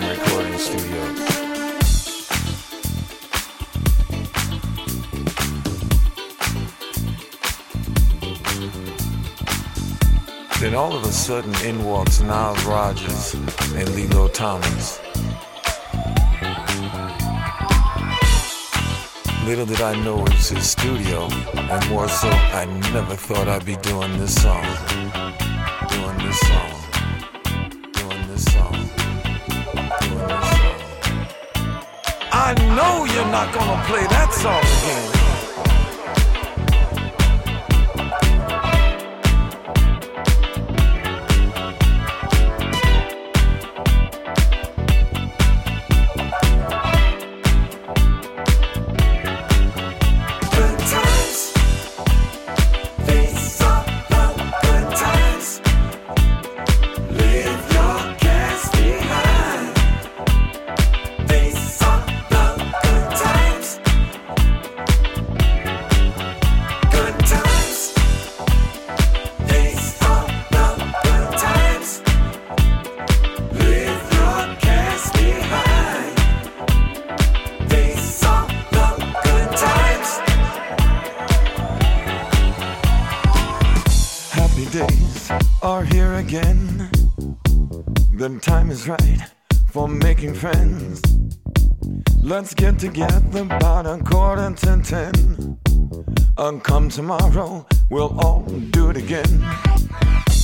Time Recording Then all of a sudden in walks Nas Rogers and Lillo Thomas. Little did I know it was his studio, and more so, I never thought I'd be doing this song. not gonna play that song again. get together about a quarter to ten. And come tomorrow, we'll all do it again.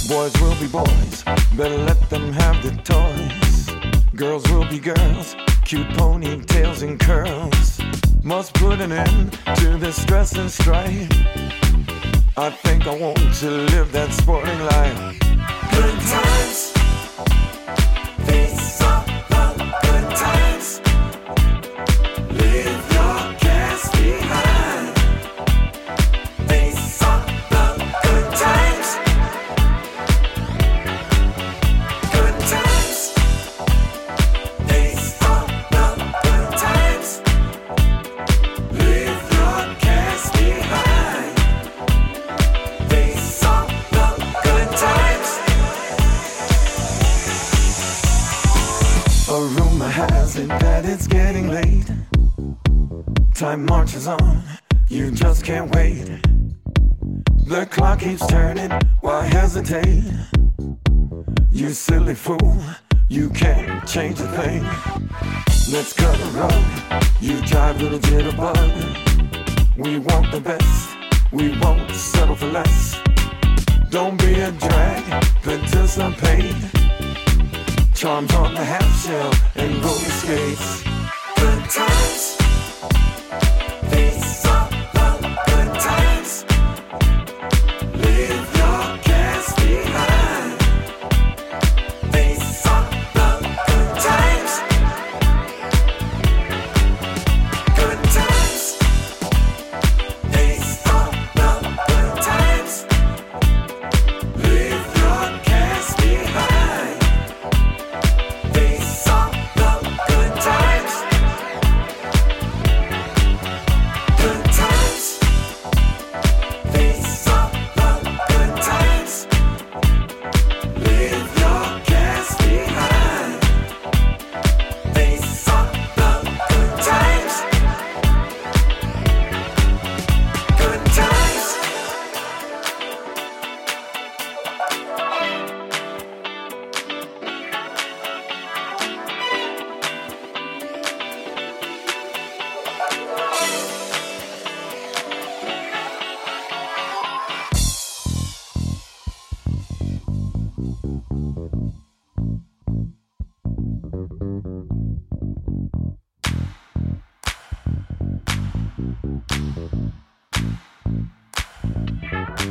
Boys will be boys, better let them have their toys. Girls will be girls, cute ponytails and curls. Must put an end to this stress and strife. I think I want to live that sporting life. Good times.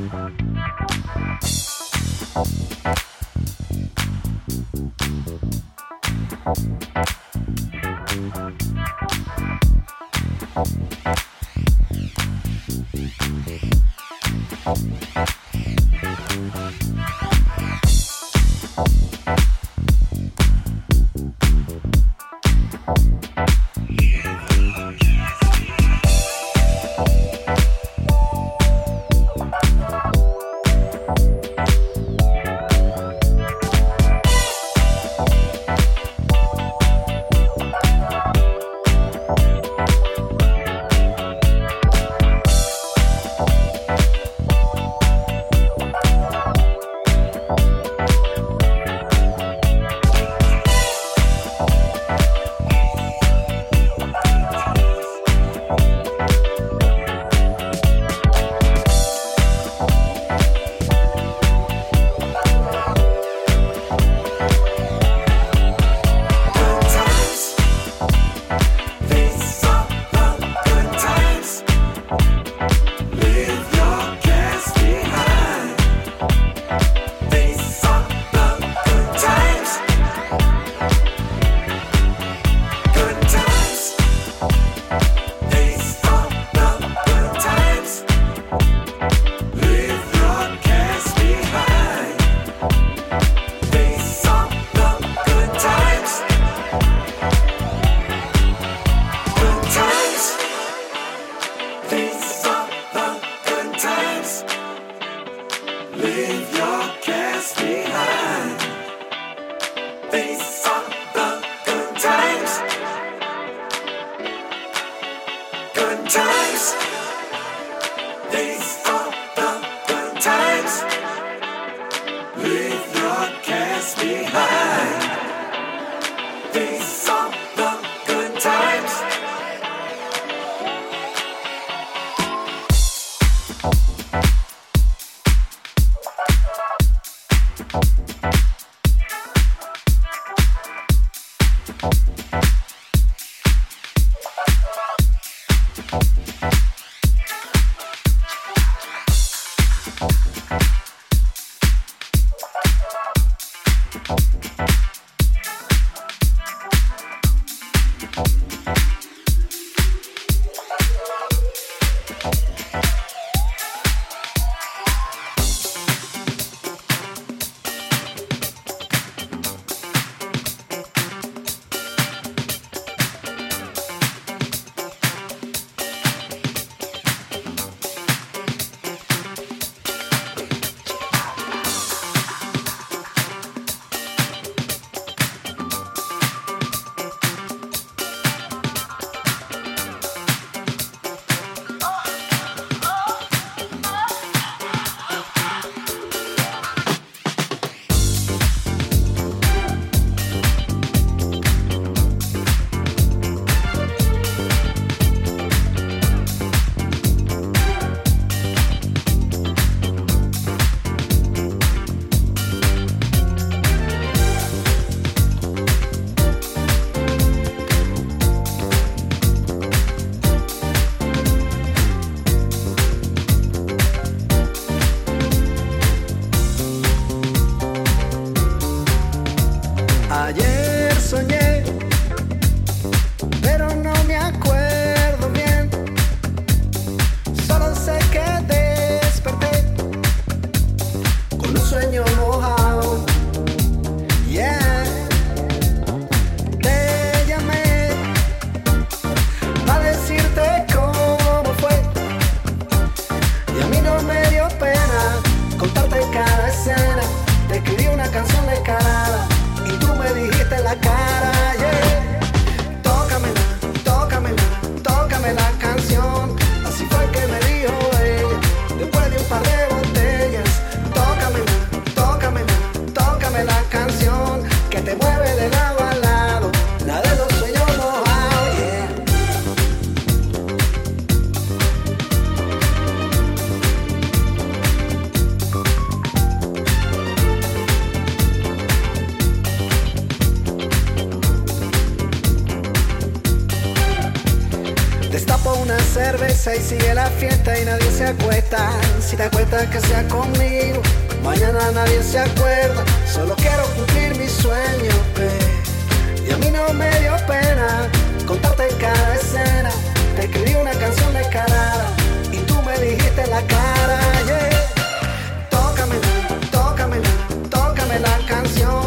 Thank you. una cerveza y sigue la fiesta y nadie se acuesta. Si te acuestas que sea conmigo, mañana nadie se acuerda. Solo quiero cumplir mis sueños. Eh. Y a mí no me dio pena contarte cada escena. Te escribí una canción descarada y tú me dijiste la cara, yeah. Tócame, tócame, tócame la canción.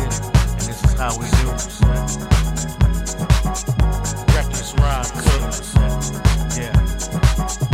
here, and this is how we do. Reckless ride, cook. Yeah.